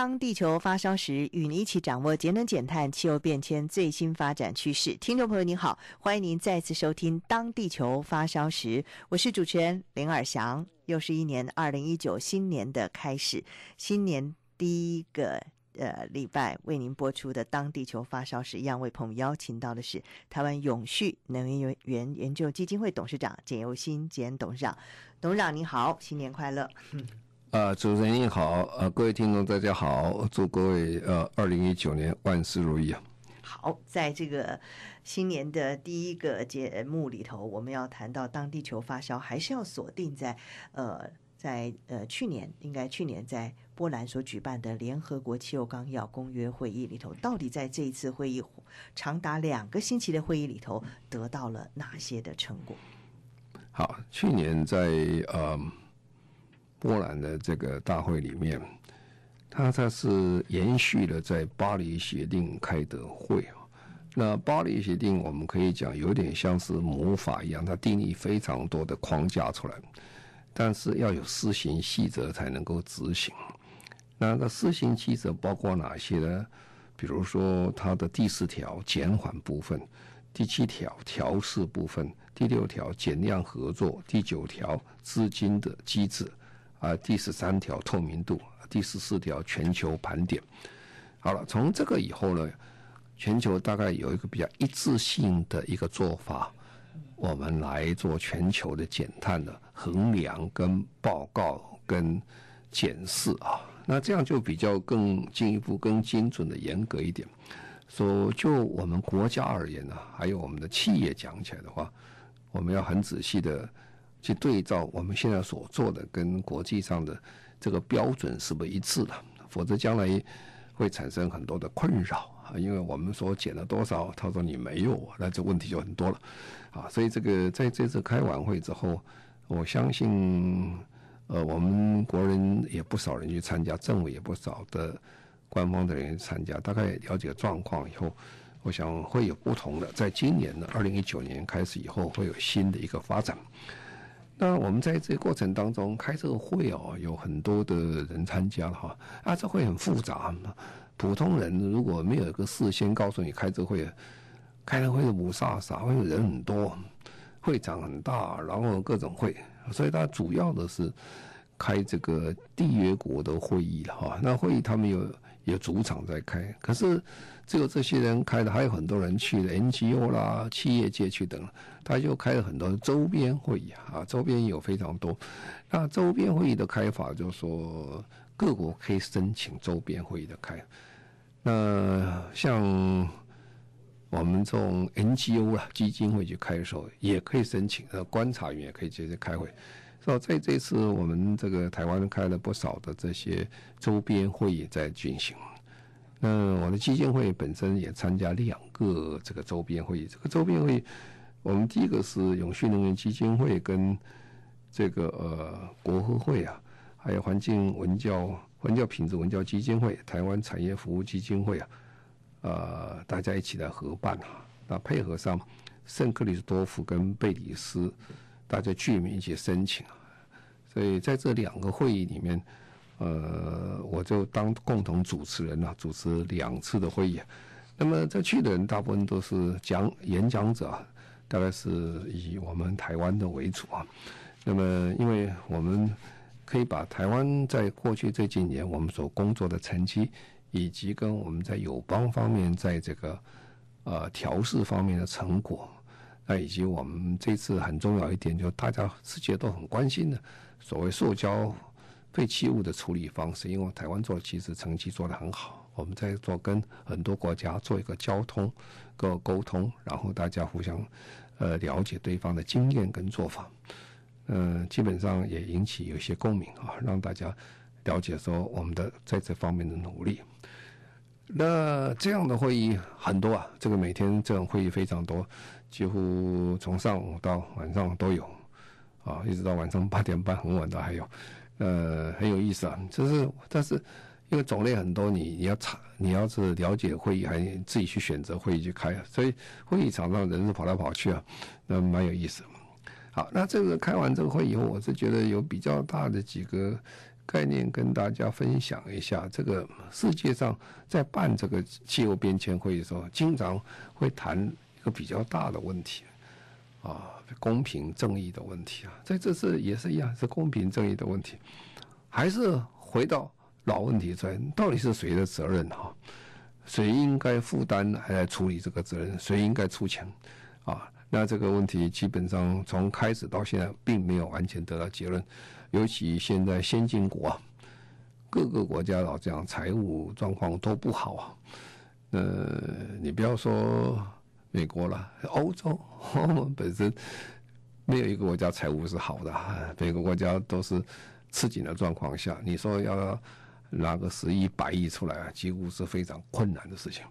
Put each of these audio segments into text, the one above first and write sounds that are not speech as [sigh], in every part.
当地球发烧时，与你一起掌握节能减碳、气候变迁最新发展趋势。听众朋友您好，欢迎您再次收听《当地球发烧时》，我是主持人林尔祥。又是一年二零一九新年的开始，新年第一个。呃，礼拜为您播出的《当地球发烧时》，一样为朋友邀请到的是台湾永续能源研究基金会董事长简尤新简董事长。董事长您好，新年快乐！[laughs] 啊，主持人你好，呃，各位听众大家好，祝各位呃二零一九年万事如意啊！好，在这个新年的第一个节目里头，我们要谈到当地球发烧，还是要锁定在呃。在呃去年，应该去年在波兰所举办的联合国气候纲要公约会议里头，到底在这一次会议长达两个星期的会议里头，得到了哪些的成果？好，去年在呃波兰的这个大会里面，它它是延续了在巴黎协定开的会啊。那巴黎协定我们可以讲有点像是魔法一样，它定义非常多的框架出来。但是要有施行细则才能够执行。那个施行细则包括哪些呢？比如说它的第四条减缓部分，第七条调试部分，第六条减量合作，第九条资金的机制，啊，第十三条透明度，第十四条全球盘点。好了，从这个以后呢，全球大概有一个比较一致性的一个做法。我们来做全球的减碳的衡量、跟报告、跟检视啊，那这样就比较更进一步、更精准的严格一点。说就我们国家而言呢，还有我们的企业讲起来的话，我们要很仔细的去对照我们现在所做的跟国际上的这个标准是不是一致的，否则将来会产生很多的困扰啊。因为我们说减了多少，他说你没有，那这问题就很多了。啊，所以这个在这次开完会之后，我相信，呃，我们国人也不少人去参加，政委也不少的官方的人参加，大概了解状况以后，我想会有不同的。在今年的二零一九年开始以后，会有新的一个发展。那我们在这个过程当中开这个会哦，有很多的人参加了哈，啊，这会很复杂。普通人如果没有一个事先告诉你开这会。开了会的五煞煞，会人很多，会场很大，然后各种会，所以它主要的是开这个缔约国的会议哈。那会议他们有有主场在开，可是只有这些人开的，还有很多人去的 NGO 啦、企业界去等，他就开了很多周边会议啊，周边有非常多。那周边会议的开法，就是说各国可以申请周边会议的开。那像。我们从 NGO 啊基金会去开的时候，也可以申请，呃，观察员也可以直接开会。所以在这次我们这个台湾开了不少的这些周边会议在进行。那我的基金会本身也参加两个这个周边会议。这个周边会议，我们第一个是永续能源基金会跟这个呃国合会啊，还有环境文教环教品质文教基金会、台湾产业服务基金会啊。呃，大家一起来合办啊，那配合上圣克里斯多夫跟贝里斯，大家居民一起申请啊，所以在这两个会议里面，呃，我就当共同主持人啊，主持两次的会议。那么在去的人大部分都是讲演讲者啊，大概是以我们台湾的为主啊。那么，因为我们可以把台湾在过去这几年我们所工作的成绩。以及跟我们在友邦方面，在这个呃调试方面的成果，那以及我们这次很重要一点，就大家世界都很关心的所谓塑胶废弃物的处理方式，因为台湾做其实成绩做得很好，我们在做跟很多国家做一个交通、个沟通，然后大家互相呃了解对方的经验跟做法，嗯、呃，基本上也引起有些共鸣啊，让大家。了解说我们的在这方面的努力。那这样的会议很多啊，这个每天这种会议非常多，几乎从上午到晚上都有，啊，一直到晚上八点半很晚的还有，呃，很有意思啊。就是但是因为种类很多，你你要查，你要是了解会议，还自己去选择会议去开，所以会议场上人是跑来跑去啊，那蛮有意思。好，那这个开完这个会以后，我是觉得有比较大的几个。概念跟大家分享一下，这个世界上在办这个气候变迁会议的时候，经常会谈一个比较大的问题，啊，公平正义的问题啊，在这次也是一样，是公平正义的问题，还是回到老问题在，到底是谁的责任哈？谁应该负担还来处理这个责任？谁应该出钱？啊，那这个问题基本上从开始到现在，并没有完全得到结论。尤其现在先进国啊，各个国家老这样财务状况都不好啊。呃，你不要说美国了，欧洲 [laughs] 我们本身没有一个国家财务是好的，每个国家都是吃紧的状况下，你说要拿个十亿、百亿出来啊，几乎是非常困难的事情。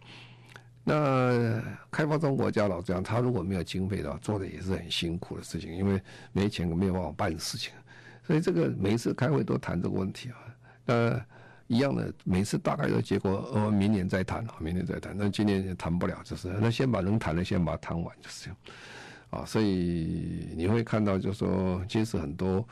那开发中国家老这样，他如果没有经费的话，做的也是很辛苦的事情，因为没钱没有办法办事情。所以这个每一次开会都谈这个问题啊，呃，一样的，每次大概的结果，呃，明年再谈，明年再谈，那今年也谈不了，就是那先把能谈的先把它谈完，就是这样，啊，所以你会看到，就说，其实很多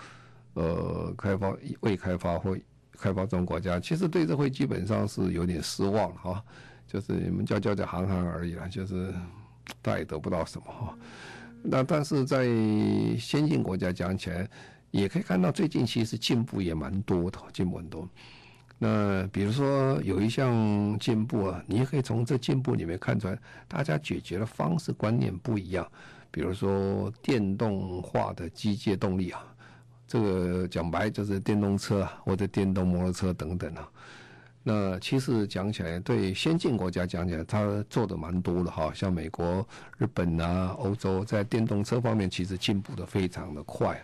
呃开发未开发或开发中国家，其实对这会基本上是有点失望哈，就是你们叫叫叫行行而已了，就是大也得不到什么哈。那但是在先进国家讲起来。也可以看到，最近其实进步也蛮多的，进步很多。那比如说有一项进步啊，你也可以从这进步里面看出来，大家解决的方式观念不一样。比如说电动化的机械动力啊，这个讲白就是电动车啊，或者电动摩托车等等啊。那其实讲起来，对先进国家讲起来，他做的蛮多的哈，像美国、日本啊、欧洲，在电动车方面其实进步的非常的快。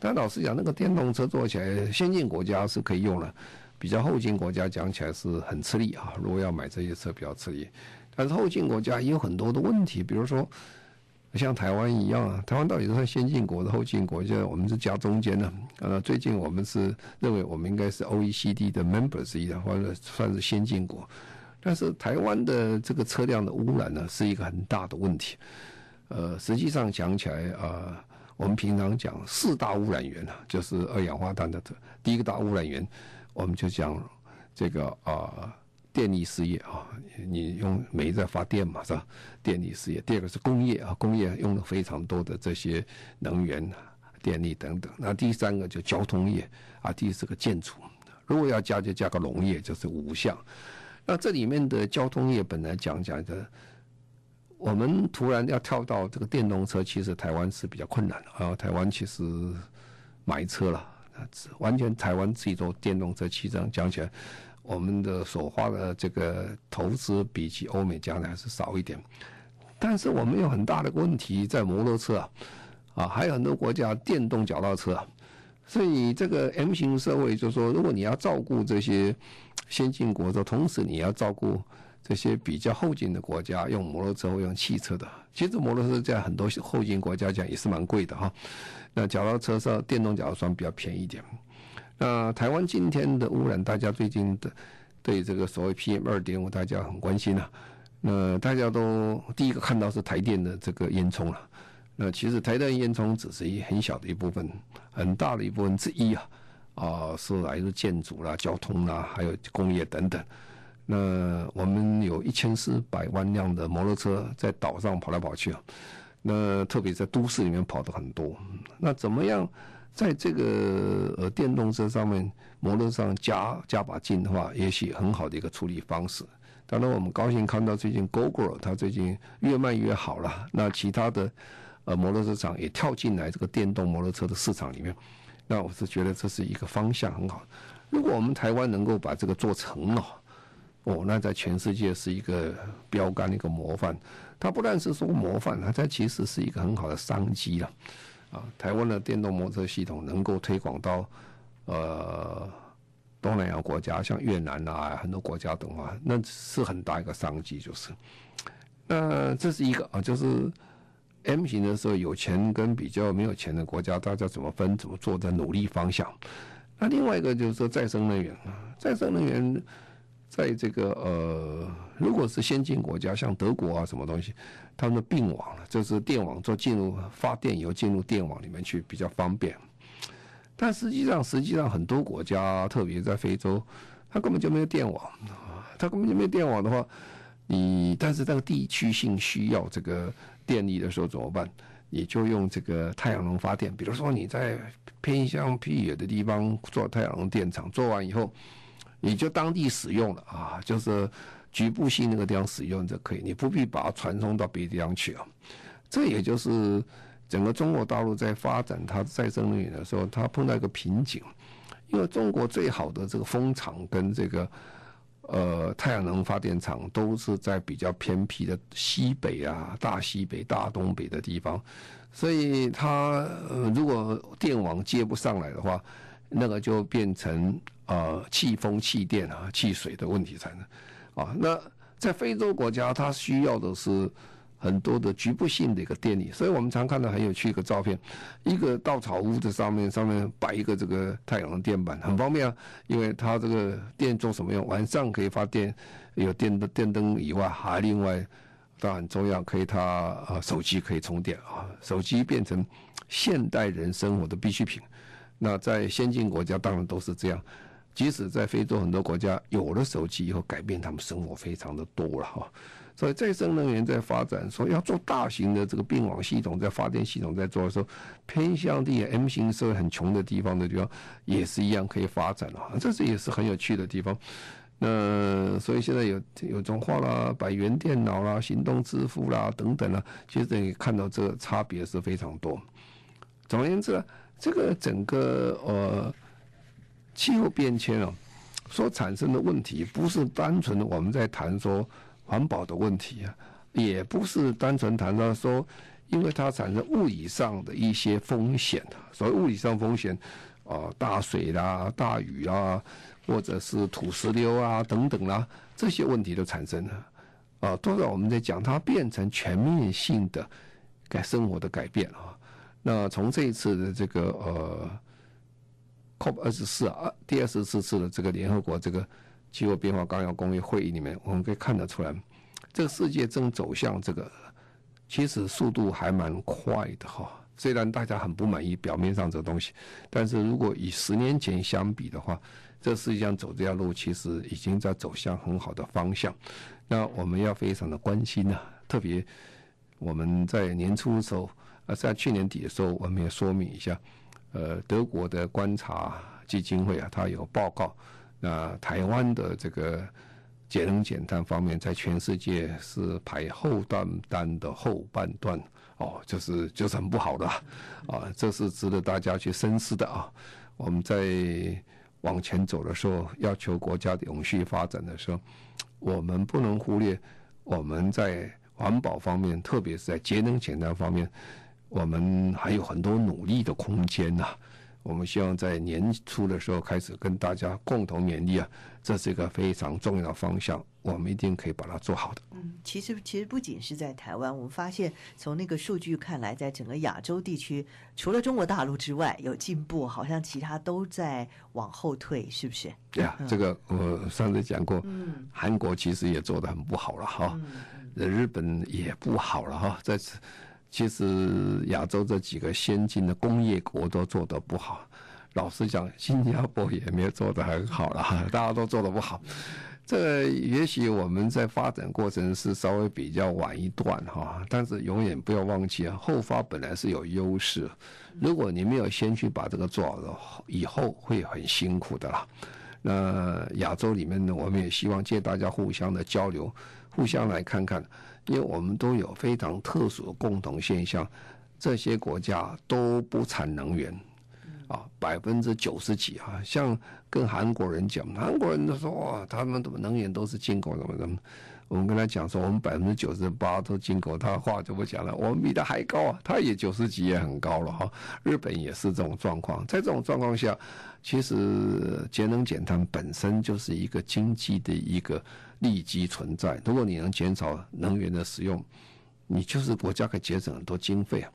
但老实讲，那个电动车做起来，先进国家是可以用了，比较后进国家讲起来是很吃力啊。如果要买这些车，比较吃力。但是后进国家也有很多的问题，比如说像台湾一样啊，台湾到底是算先进国的后进国？现在我们是夹中间的。呃，最近我们是认为我们应该是 OECD 的 member 之一的，或者算是先进国。但是台湾的这个车辆的污染呢，是一个很大的问题。呃，实际上讲起来啊。我们平常讲四大污染源啊，就是二氧化碳的第一个大污染源，我们就讲这个啊、电力事业啊，你用煤在发电嘛是吧？电力事业。第二个是工业啊，工业用了非常多的这些能源、电力等等。那第三个就交通业啊，第四个建筑。如果要加就加个农业，就是五项。那这里面的交通业本来讲讲的。我们突然要跳到这个电动车，其实台湾是比较困难的啊。台湾其实买车了，完全台湾自己做电动车汽车，讲起来，我们的所花的这个投资比起欧美将来还是少一点。但是我们有很大的问题在摩托车啊，啊，还有很多国家电动脚踏车，所以这个 M 型社会就是说，如果你要照顾这些先进国的同时你要照顾。这些比较后进的国家用摩托车或用汽车的，其实摩托车在很多后进国家讲也是蛮贵的哈。那脚踏车上电动脚踏车比较便宜一点。那台湾今天的污染，大家最近的对这个所谓 PM 二点五，大家很关心啊。那大家都第一个看到是台电的这个烟囱了。那其实台电烟囱只是一很小的一部分，很大的一部分之一啊啊是来自建筑啦、交通啦，还有工业等等。那我们有一千四百万辆的摩托车在岛上跑来跑去啊，那特别在都市里面跑的很多。那怎么样在这个呃电动车上面摩托上加加把劲的话，也许很好的一个处理方式。当然，我们高兴看到最近 Google 它最近越卖越好了。那其他的呃摩托车厂也跳进来这个电动摩托车的市场里面。那我是觉得这是一个方向很好。如果我们台湾能够把这个做成哦。哦，那在全世界是一个标杆，一个模范。它不但是说模范，它其实是一个很好的商机了。啊，台湾的电动摩托车系统能够推广到呃东南亚国家，像越南啊，很多国家等啊，那是很大一个商机，就是。那这是一个啊，就是 M 型的时候，有钱跟比较没有钱的国家，大家怎么分、怎么做的努力方向。那另外一个就是说再生能源啊，再生能源在这个呃，如果是先进国家，像德国啊什么东西，他们的并网就是电网做进入发电以后进入电网里面去比较方便。但实际上，实际上很多国家，特别在非洲，它根本就没有电网啊，它根本就没有电网的话。你但是这个地区性需要这个电力的时候怎么办？你就用这个太阳能发电。比如说你在偏乡僻野的地方做太阳能电厂，做完以后，你就当地使用了啊，就是局部性那个地方使用就可以，你不必把它传送到别的地方去啊。这也就是整个中国大陆在发展它再生能源的时候，它碰到一个瓶颈，因为中国最好的这个风场跟这个。呃，太阳能发电厂都是在比较偏僻的西北啊、大西北、大东北的地方，所以它，如果电网接不上来的话，那个就变成呃气风、气电啊、气水的问题才能啊。那在非洲国家，它需要的是。很多的局部性的一个电力，所以我们常看到很有趣一个照片，一个稻草屋的上面，上面摆一个这个太阳能电板，很方便啊，因为它这个电做什么用？晚上可以发电，有电的电灯以外，还另外当然很重要，可以它啊手机可以充电啊，手机变成现代人生活的必需品。那在先进国家当然都是这样，即使在非洲很多国家有了手机以后，改变他们生活非常的多了哈。所以再生能源在发展，说要做大型的这个并网系统，在发电系统在做的时候，偏向地 M 型社会很穷的地方的地方，也是一样可以发展啊，这是也是很有趣的地方。那所以现在有有种话啦，百元电脑啦，行动支付啦等等啦，其实你看到这个差别是非常多。总而言之，这个整个呃气候变迁啊所产生的问题，不是单纯的我们在谈说。环保的问题啊，也不是单纯谈到说，因为它产生物理上的一些风险啊，所谓物理上风险，啊，大水啦、大雨啦，或者是土石流啊等等啦，这些问题都产生了，啊，都在我们在讲它变成全面性的改生活的改变啊。那从这一次的这个呃，COP 二十四啊，第二十四次的这个联合国这个。气候变化纲要公约会议里面，我们可以看得出来，这个世界正走向这个，其实速度还蛮快的哈。虽然大家很不满意表面上这个东西，但是如果以十年前相比的话，这世界上走这条路其实已经在走向很好的方向。那我们要非常的关心呐，特别我们在年初的时候，呃，在去年底的时候，我们也说明一下，呃，德国的观察基金会啊，它有报告。那台湾的这个节能减碳方面，在全世界是排后段单的后半段哦，就是就是很不好的啊，这是值得大家去深思的啊。我们在往前走的时候，要求国家永续发展的时候，我们不能忽略我们在环保方面，特别是在节能减碳方面，我们还有很多努力的空间呐。我们希望在年初的时候开始跟大家共同勉励啊，这是一个非常重要的方向，我们一定可以把它做好的。嗯，其实其实不仅是在台湾，我们发现从那个数据看来，在整个亚洲地区，除了中国大陆之外有进步，好像其他都在往后退，是不是？对啊，这个我上次讲过，嗯，韩国其实也做得很不好了哈，日本也不好了哈，在此。其实亚洲这几个先进的工业国都做得不好，老实讲，新加坡也没有做得很好了，[laughs] 大家都做得不好。这也许我们在发展过程是稍微比较晚一段哈，但是永远不要忘记啊，后发本来是有优势。如果你没有先去把这个做好的，以后会很辛苦的啦。那亚洲里面呢，我们也希望借大家互相的交流，互相来看看。因为我们都有非常特殊的共同现象，这些国家都不产能源，啊，百分之九十几啊，像跟韩国人讲，韩国人都说哇，他们怎么能源都是进口，怎么怎么。我们跟他讲说，我们百分之九十八都进口，他话就不讲了。我们比他还高啊，他也九十几也很高了哈。日本也是这种状况，在这种状况下，其实节能减碳本身就是一个经济的一个利基存在。如果你能减少能源的使用，你就是国家可以节省很多经费啊。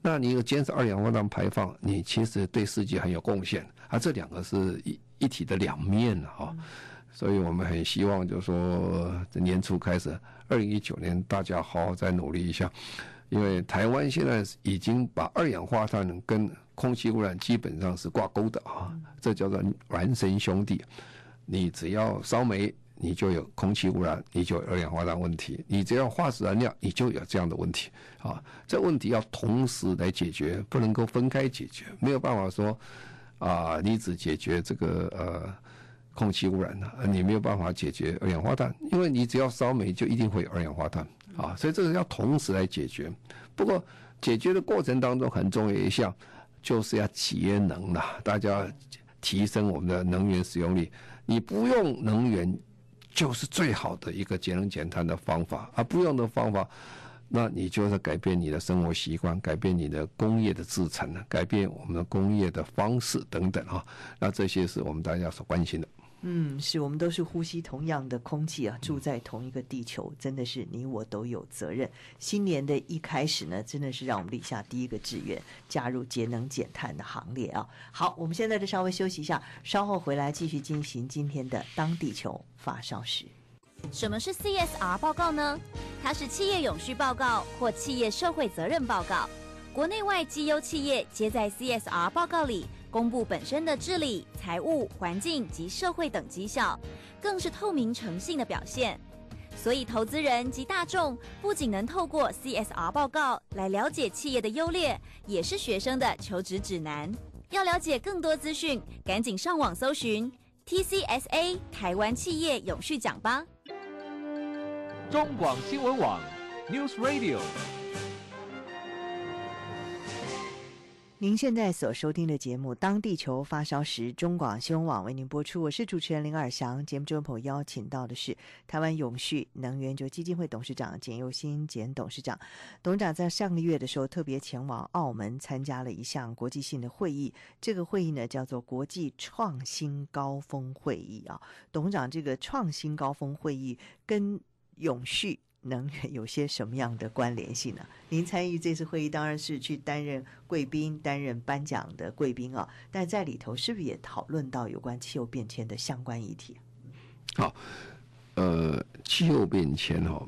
那你有减少二氧化碳排放，你其实对世界很有贡献。啊，这两个是一一体的两面哈。所以我们很希望，就是说，年初开始，二零一九年大家好好再努力一下，因为台湾现在已经把二氧化碳跟空气污染基本上是挂钩的啊，这叫做孪生兄弟。你只要烧煤，你就有空气污染，你就有二氧化碳问题；你只要化石燃料，你就有这样的问题啊。这问题要同时来解决，不能够分开解决，没有办法说啊，你只解决这个呃。空气污染呢？你没有办法解决二氧化碳，因为你只要烧煤就一定会有二氧化碳啊，所以这个要同时来解决。不过解决的过程当中很重要一项就是要节能了，大家提升我们的能源使用率。你不用能源就是最好的一个节能减碳的方法，而不用的方法，那你就是改变你的生活习惯，改变你的工业的制程，改变我们的工业的方式等等啊。那这些是我们大家所关心的。嗯，是我们都是呼吸同样的空气啊，住在同一个地球，真的是你我都有责任。新年的一开始呢，真的是让我们立下第一个志愿，加入节能减碳的行列啊。好，我们现在就稍微休息一下，稍后回来继续进行今天的当地球发烧时。什么是 CSR 报告呢？它是企业永续报告或企业社会责任报告，国内外绩优企业皆在 CSR 报告里。公布本身的治理、财务、环境及社会等绩效，更是透明诚信的表现。所以，投资人及大众不仅能透过 CSR 报告来了解企业的优劣，也是学生的求职指南。要了解更多资讯，赶紧上网搜寻 TCSA 台湾企业永续奖吧。中广新闻网 News Radio。您现在所收听的节目《当地球发烧时》，中广新闻网为您播出。我是主持人林尔祥。节目中朋友邀请到的是台湾永续能源就基金会董事长简又新简董事长。董事长在上个月的时候特别前往澳门参加了一项国际性的会议，这个会议呢叫做国际创新高峰会议啊。董事长，这个创新高峰会议跟永续。能源有些什么样的关联性呢？您参与这次会议当然是去担任贵宾、担任颁奖的贵宾啊，但在里头是不是也讨论到有关气候变迁的相关议题？好，呃，气候变迁哈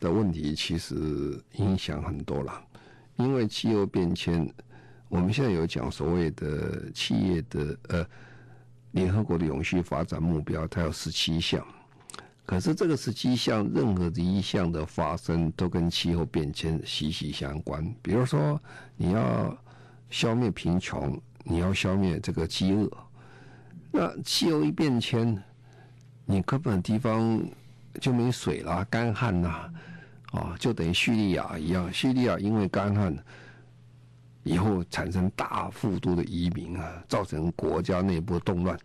的问题其实影响很多了，因为气候变迁，我们现在有讲所谓的企业的呃联合国的永续发展目标，它有十七项。可是这个十七项，任何的一项的发生都跟气候变迁息息相关。比如说，你要消灭贫穷，你要消灭这个饥饿，那气候一变迁，你根本地方就没水啦，干旱呐，啊，就等于叙利亚一样。叙利亚因为干旱，以后产生大幅度的移民啊，造成国家内部动乱。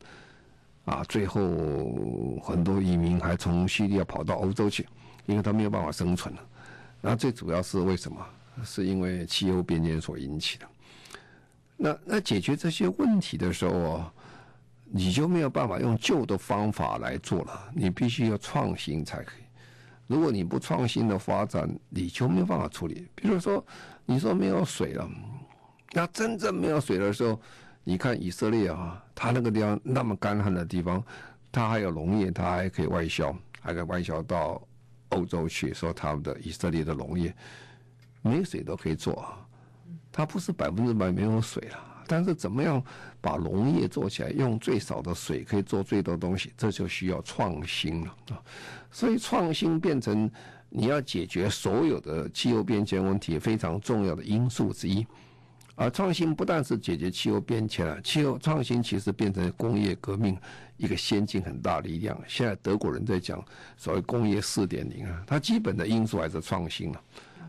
啊，最后很多移民还从叙利亚跑到欧洲去，因为他没有办法生存了。那最主要是为什么？是因为气候变迁所引起的。那那解决这些问题的时候，你就没有办法用旧的方法来做了，你必须要创新才可以。如果你不创新的发展，你就没有办法处理。比如说，你说没有水了，那真正没有水的时候。你看以色列啊，他那个地方那么干旱的地方，他还有农业，他还可以外销，还可以外销到欧洲去，说他们的以色列的农业没水都可以做啊。他不是百分之百没有水了，但是怎么样把农业做起来，用最少的水可以做最多东西，这就需要创新了啊。所以创新变成你要解决所有的气候变迁问题非常重要的因素之一。而创新不但是解决气候变迁了，气候创新其实变成工业革命一个先进很大的力量。现在德国人在讲所谓工业四点零啊，它基本的因素还是创新了，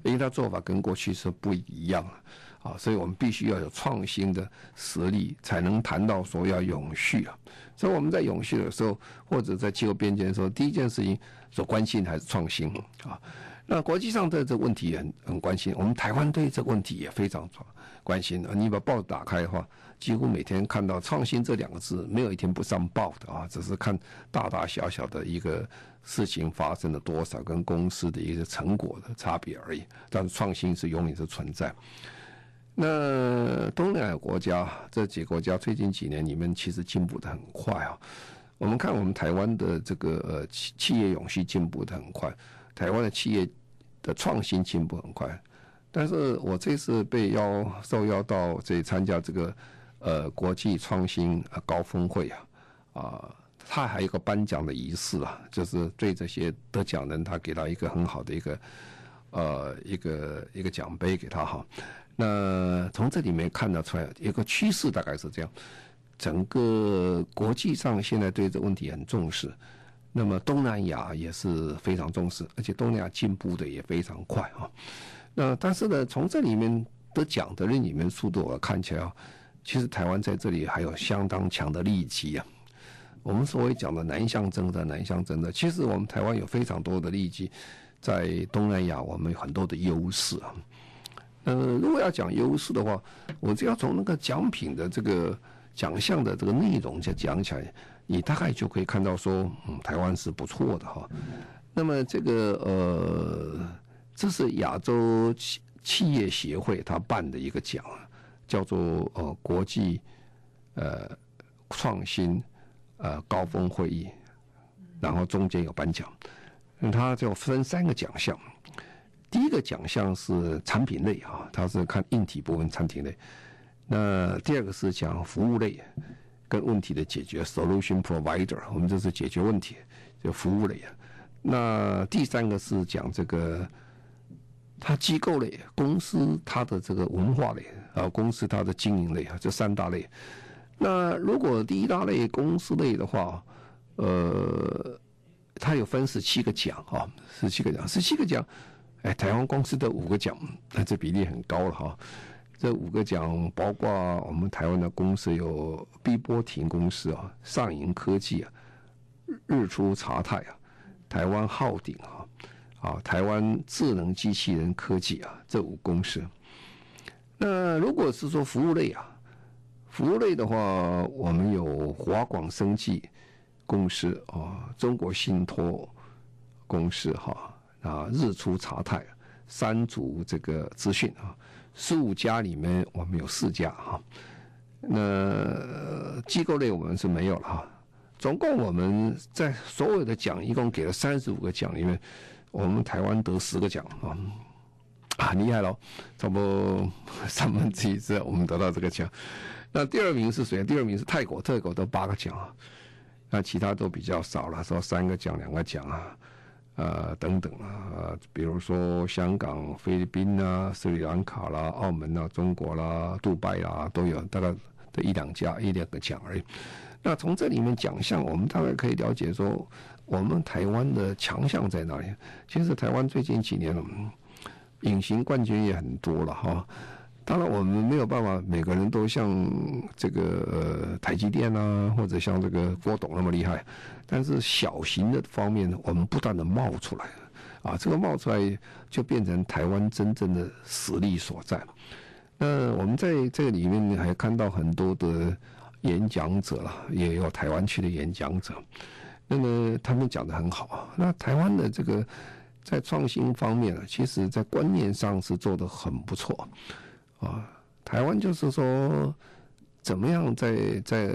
因为它做法跟过去是不一样了。啊，啊所以我们必须要有创新的实力，才能谈到说要永续啊。所以我们在永续的时候，或者在气候变迁的时候，第一件事情所关心还是创新啊。那国际上对这个问题也很很关心，我们台湾对这个问题也非常关心啊。你把报纸打开的话，几乎每天看到“创新”这两个字，没有一天不上报的啊。只是看大大小小的一个事情发生了多少，跟公司的一个成果的差别而已。但是创新是永远是存在。那东南亚国家这几个国家最近几年你们其实进步的很快啊。我们看我们台湾的这个呃企企业永续进步的很快，台湾的企业的创新进步很快。但是我这次被邀受邀到这参加这个呃国际创新高峰会啊啊，他还有一个颁奖的仪式啊，就是对这些得奖人他给他一个很好的一个呃一个一个奖杯给他哈。那从这里面看得出来，一个趋势大概是这样：整个国际上现在对这问题很重视，那么东南亚也是非常重视，而且东南亚进步的也非常快啊。那但是呢，从这里面得奖的人里面速度，我看起来，其实台湾在这里还有相当强的利基啊。我们所谓讲的南向政策，南向政策，其实我们台湾有非常多的利基，在东南亚我们有很多的优势啊。呃，如果要讲优势的话，我只要从那个奖品的这个奖项的这个内容就讲起来，你大概就可以看到说，嗯，台湾是不错的哈。那么这个呃，这是亚洲企企业协会他办的一个奖，叫做呃国际呃创新呃高峰会议，然后中间有颁奖，它就分三个奖项。第一个奖项是产品类啊，它是看硬体部分产品类。那第二个是讲服务类，跟问题的解决 （solution provider），我们这是解决问题，就服务类。那第三个是讲这个它机构类，公司它的这个文化类啊，公司它的经营类啊，这三大类。那如果第一大类公司类的话，呃，它有分十七个奖啊，十七个奖，十七个奖。哎，台湾公司的五个奖，那这比例很高了哈。这五个奖包括我们台湾的公司有碧波亭公司啊、上银科技啊、日出茶太啊、台湾浩鼎啊、啊台湾智能机器人科技啊这五公司。那如果是说服务类啊，服务类的话，我们有华广生技公司啊、中国信托公司哈。啊日出茶太、三足这个资讯啊，十五家里面我们有四家哈。那机构类我们是没有了哈。总共我们在所有的奖一共给了三十五个奖里面，我们台湾得十个奖啊，很厉害喽，差不多三分之一是我们得到这个奖。那第二名是谁？第二名是泰国，泰国得八个奖啊，那其他都比较少了，说三个奖、两个奖啊。呃，等等啊，比如说香港、菲律宾啊、斯里兰卡啦、澳门啊、中国啦、杜拜啦，都有大概的一两家、一两个奖而已。那从这里面奖项，我们大概可以了解说，我们台湾的强项在哪里？其实台湾最近几年了，隐形冠军也很多了哈。当然，我们没有办法每个人都像这个呃台积电啊，或者像这个郭董那么厉害。但是小型的方面，我们不断的冒出来，啊，这个冒出来就变成台湾真正的实力所在。那我们在这个里面还看到很多的演讲者了，也有台湾区的演讲者。那么他们讲得很好。那台湾的这个在创新方面呢，其实在观念上是做得很不错。啊，台湾就是说，怎么样在在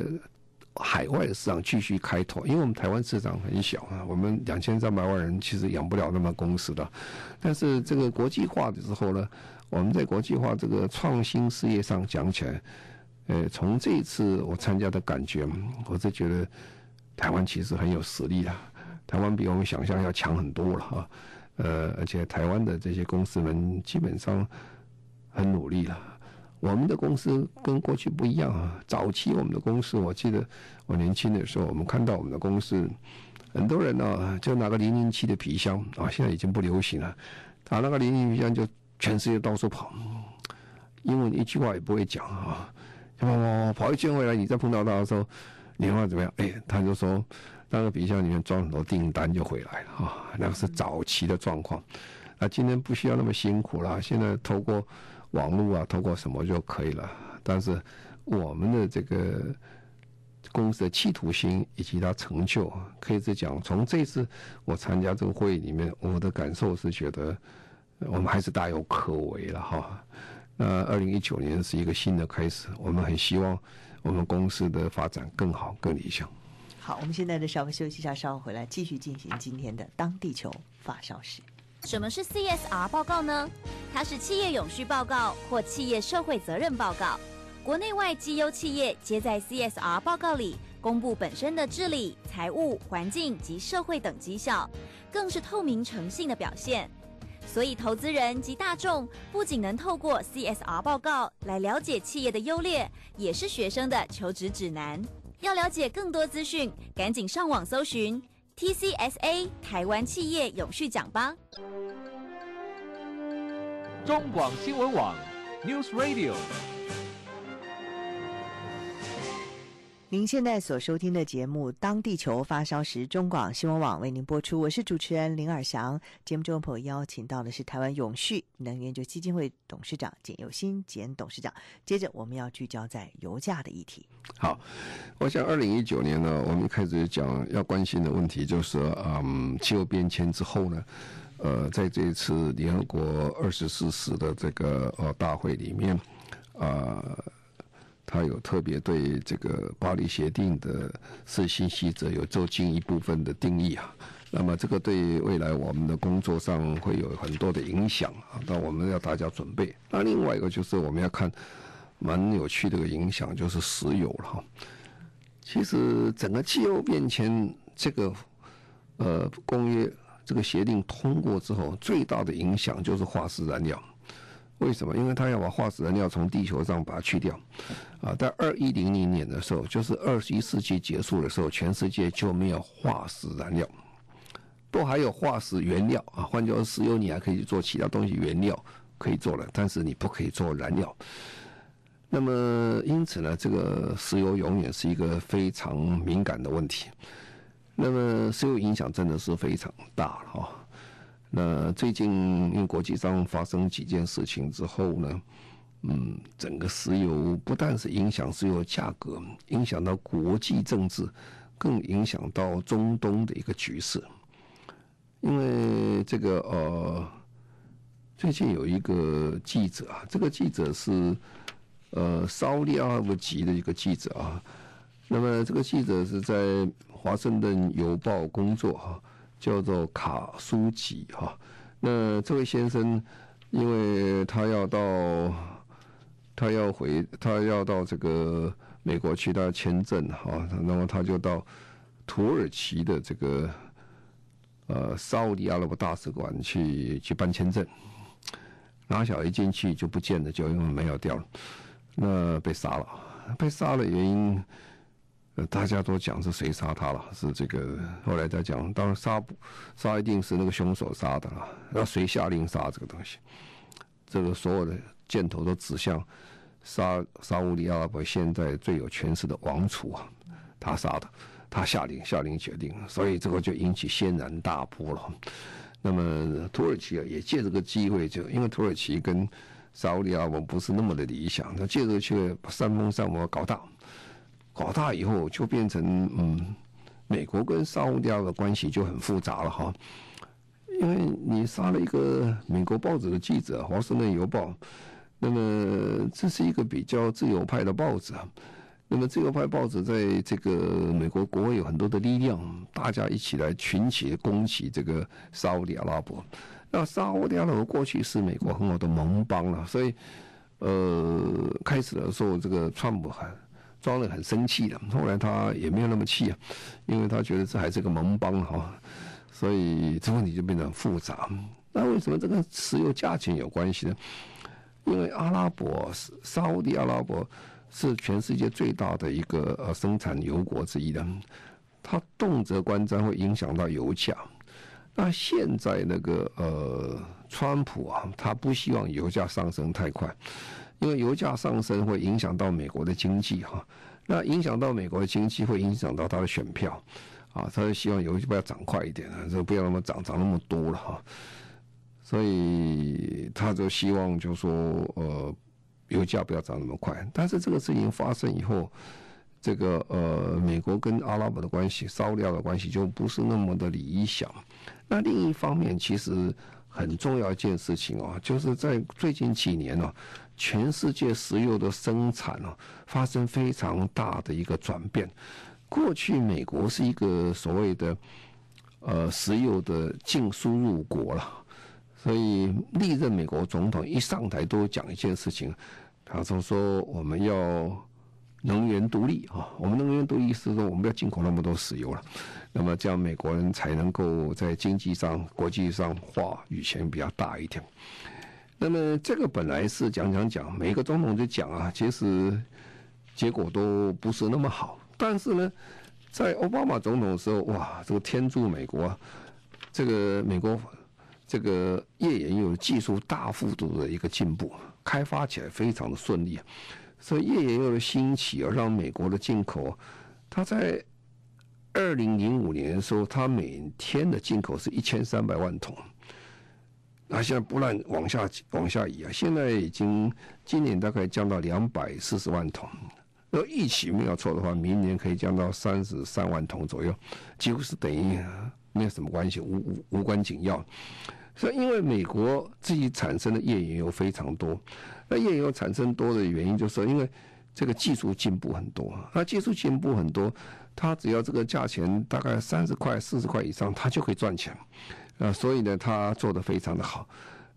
海外的市场继续开拓？因为我们台湾市场很小啊，我们两千三百万人其实养不了那么公司的。但是这个国际化的时候呢，我们在国际化这个创新事业上讲起来，呃，从这一次我参加的感觉，我是觉得台湾其实很有实力的。台湾比我们想象要强很多了啊，呃，而且台湾的这些公司们基本上。很努力了，我们的公司跟过去不一样啊。早期我们的公司，我记得我年轻的时候，我们看到我们的公司，很多人呢、啊、就拿个零零七的皮箱啊，现在已经不流行了，拿那个零零皮箱就全世界到处跑，英文一句话也不会讲啊，跑跑一圈回来，你再碰到他的时候，你话怎么样？哎，他就说那个皮箱里面装很多订单就回来了啊，那个是早期的状况。那今天不需要那么辛苦了，现在透过网络啊，透过什么就可以了。但是我们的这个公司的企图心以及它成就，可以是讲，从这次我参加这个会议里面，我的感受是觉得我们还是大有可为了哈。那二零一九年是一个新的开始，我们很希望我们公司的发展更好、更理想。好，我们现在的稍微休息一下，稍后回来继续进行今天的当地球发烧时。什么是 CSR 报告呢？它是企业永续报告或企业社会责任报告。国内外绩优企业皆在 CSR 报告里公布本身的治理、财务、环境及社会等绩效，更是透明诚信的表现。所以，投资人及大众不仅能透过 CSR 报告来了解企业的优劣，也是学生的求职指南。要了解更多资讯，赶紧上网搜寻。TCSA 台湾企业永续奖吧。中广新闻网 News Radio。您现在所收听的节目《当地球发烧时》，中广新闻网为您播出。我是主持人林尔祥。节目中朋友邀请到的是台湾永续能源就基金会董事长简又新简董事长。接着，我们要聚焦在油价的议题。好，我想二零一九年呢，我们开始讲要关心的问题就是，嗯，气候变迁之后呢，呃，在这一次联合国二十四史的这个呃大会里面，啊、呃。他有特别对这个巴黎协定的施行细则有做进一部分的定义啊，那么这个对未来我们的工作上会有很多的影响啊，那我们要大家准备。那另外一个就是我们要看蛮有趣的一个影响，就是石油了哈。其实整个气候变迁这个呃公约这个协定通过之后，最大的影响就是化石燃料。为什么？因为他要把化石燃料从地球上把它去掉，啊，在二一零零年的时候，就是二十一世纪结束的时候，全世界就没有化石燃料，都还有化石原料啊。换句话说，石油你还可以做其他东西，原料可以做了，但是你不可以做燃料。那么因此呢，这个石油永远是一个非常敏感的问题。那么石油影响真的是非常大了哈。那最近因为国际上发生几件事情之后呢，嗯，整个石油不但是影响石油价格，影响到国际政治，更影响到中东的一个局势。因为这个呃，最近有一个记者啊，这个记者是呃沙利阿拉伯籍的一个记者啊，那么这个记者是在华盛顿邮报工作哈。叫做卡舒吉哈，那这位先生，因为他要到，他要回，他要到这个美国去，他签证哈，那么他就到土耳其的这个呃沙乌地阿拉伯大使馆去去办签证，拿小一进去就不见了，就因为没有掉了，那被杀了，被杀的原因。呃，大家都讲是谁杀他了？是这个，后来再讲，当然杀不杀一定是那个凶手杀的了。那谁下令杀这个东西？这个所有的箭头都指向沙沙乌里阿拉伯现在最有权势的王储啊，他杀的，他下令下令决定，所以这个就引起轩然大波了。那么土耳其啊，也借这个机会，就因为土耳其跟沙乌里阿拉伯不是那么的理想，他借着去把山峰山摩搞大。搞大以后就变成嗯，美国跟沙乌地亚的关系就很复杂了哈，因为你杀了一个美国报纸的记者《华盛顿邮报》，那么这是一个比较自由派的报纸啊，那么自由派报纸在这个美国国会有很多的力量，大家一起来群起攻击这个沙乌地阿拉伯。那沙乌地阿拉伯过去是美国很好的盟邦了，所以呃，开始的时候这个川普还。装得很生气的，后来他也没有那么气啊，因为他觉得这还是个盟邦哈，所以这问题就变得很复杂。那为什么这个石油价钱有关系呢？因为阿拉伯沙乌地阿拉伯是全世界最大的一个呃生产油国之一的，它动辄关张会影响到油价。那现在那个呃川普啊，他不希望油价上升太快。因为油价上升会影响到美国的经济哈，那影响到美国的经济会影响到他的选票，啊，他就希望油价不要涨快一点啊，就不要那么涨涨那么多了哈，所以他就希望就说呃，油价不要涨那么快，但是这个事情发生以后，这个呃，美国跟阿拉伯的关系、沙特的关系就不是那么的理想。那另一方面，其实很重要一件事情啊，就是在最近几年呢。全世界石油的生产啊，发生非常大的一个转变。过去美国是一个所谓的呃石油的净输入国了，所以历任美国总统一上台都讲一件事情，他说说我们要能源独立啊，我们能源独立是说我们要进口那么多石油了，那么这样美国人才能够在经济上、国际上话语权比较大一点。那么这个本来是讲讲讲，每个总统就讲啊，其实结果都不是那么好。但是呢，在奥巴马总统的时候，哇，这个天助美国，这个美国这个页岩油技术大幅度的一个进步，开发起来非常的顺利。所以页岩油的兴起啊，让美国的进口，它在二零零五年的时候，它每天的进口是一千三百万桶。那现在不断往下往下移啊，现在已经今年大概降到两百四十万桶，如果疫情没有错的话，明年可以降到三十三万桶左右，几乎是等于没有什么关系，无无无关紧要。所以因为美国自己产生的页岩油非常多，那页岩油产生多的原因就是，因为这个技术进步很多，那技术进步很多，他只要这个价钱大概三十块、四十块以上，他就可以赚钱。啊，所以呢，他做得非常的好，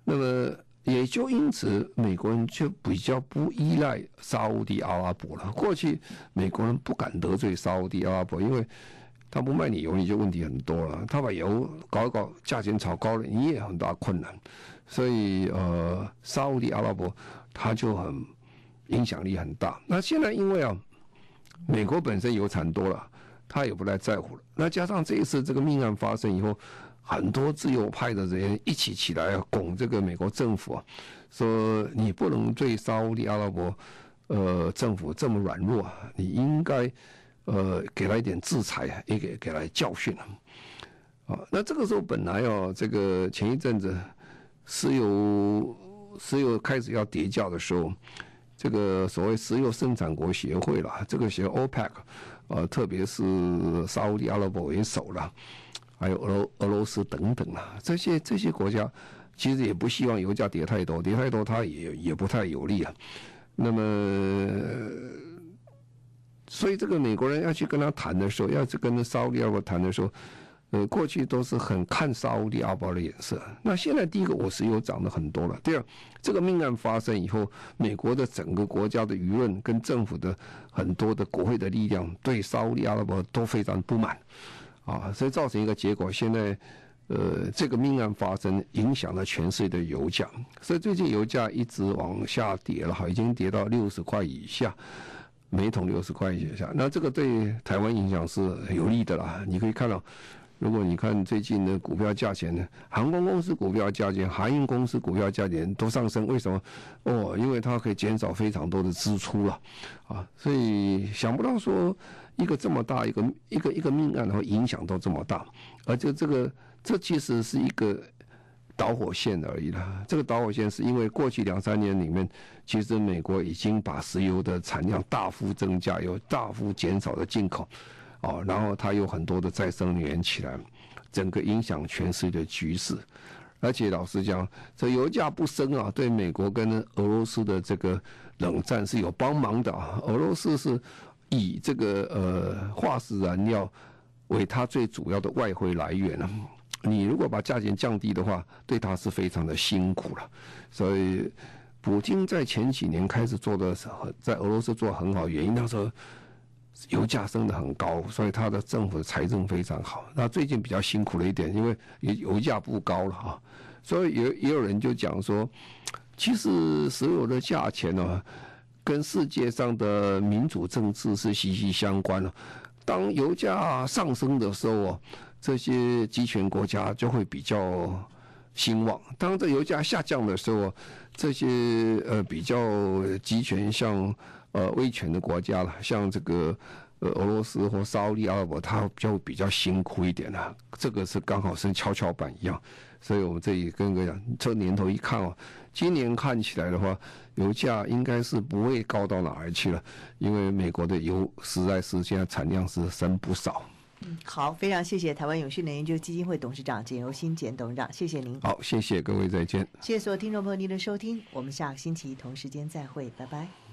那么也就因此，美国人就比较不依赖沙乌地阿拉伯了。过去美国人不敢得罪沙乌地阿拉伯，因为他不卖你油，你就问题很多了。他把油搞一搞，价钱炒高了，你也很大困难。所以呃，沙乌地阿拉伯他就很影响力很大。那现在因为啊，美国本身油产多了，他也不太在乎了。那加上这一次这个命案发生以后。很多自由派的人一起起来啊拱这个美国政府啊，说你不能对沙乌地阿拉伯呃政府这么软弱啊，你应该呃给他一点制裁啊，也给给他教训啊。那这个时候本来哦，这个前一阵子石油石油开始要跌价的时候，这个所谓石油生产国协会了，这个协 OPEC 呃，特别是沙乌地阿拉伯为首了。还有俄罗俄罗斯等等啊，这些这些国家其实也不希望油价跌太多，跌太多它也也不太有利啊。那么，所以这个美国人要去跟他谈的时候，要去跟沙乌地阿拉伯谈的时候，呃，过去都是很看沙乌地阿拉伯的眼色。那现在第一个，我石油涨得很多了；第二，这个命案发生以后，美国的整个国家的舆论跟政府的很多的国会的力量对沙乌地阿拉伯都非常不满。啊，所以造成一个结果，现在，呃，这个命案发生，影响了全世界的油价，所以最近油价一直往下跌了，哈，已经跌到六十块以下，每桶六十块以下。那这个对台湾影响是有利的啦。你可以看到，如果你看最近的股票价钱呢，航空公司股票价钱、航运公司股票价钱都上升，为什么？哦，因为它可以减少非常多的支出了，啊，所以想不到说。一个这么大一个一个一个命案，然后影响都这么大，而且这个这其实是一个导火线而已啦。这个导火线是因为过去两三年里面，其实美国已经把石油的产量大幅增加，有大幅减少的进口，哦，然后它有很多的再生能源起来，整个影响全世界的局势。而且老实讲，这油价不升啊，对美国跟俄罗斯的这个冷战是有帮忙的啊。俄罗斯是。以这个呃化石燃料为它最主要的外汇来源啊，你如果把价钱降低的话，对它是非常的辛苦了。所以，普京在前几年开始做的时候，在俄罗斯做很好，原因他说油价升得很高，所以他的政府的财政非常好。那最近比较辛苦了一点，因为油价不高了哈，所以也也有人就讲说，其实所有的价钱呢。跟世界上的民主政治是息息相关的。当油价上升的时候，这些集权国家就会比较兴旺。当这油价下降的时候，这些呃比较集权像呃威权的国家了，像这个呃俄罗斯或沙乌地阿拉伯，它就比较辛苦一点了。这个是刚好是跷跷板一样。所以我们这里跟各位讲，这年头一看哦，今年看起来的话，油价应该是不会高到哪儿去了，因为美国的油实在是现在产量是升不少。嗯，好，非常谢谢台湾永续能源研究基金会董事长简尤新简董事长，谢谢您。好，谢谢各位，再见。谢谢所有听众朋友您的收听，我们下个星期同时间再会，拜拜。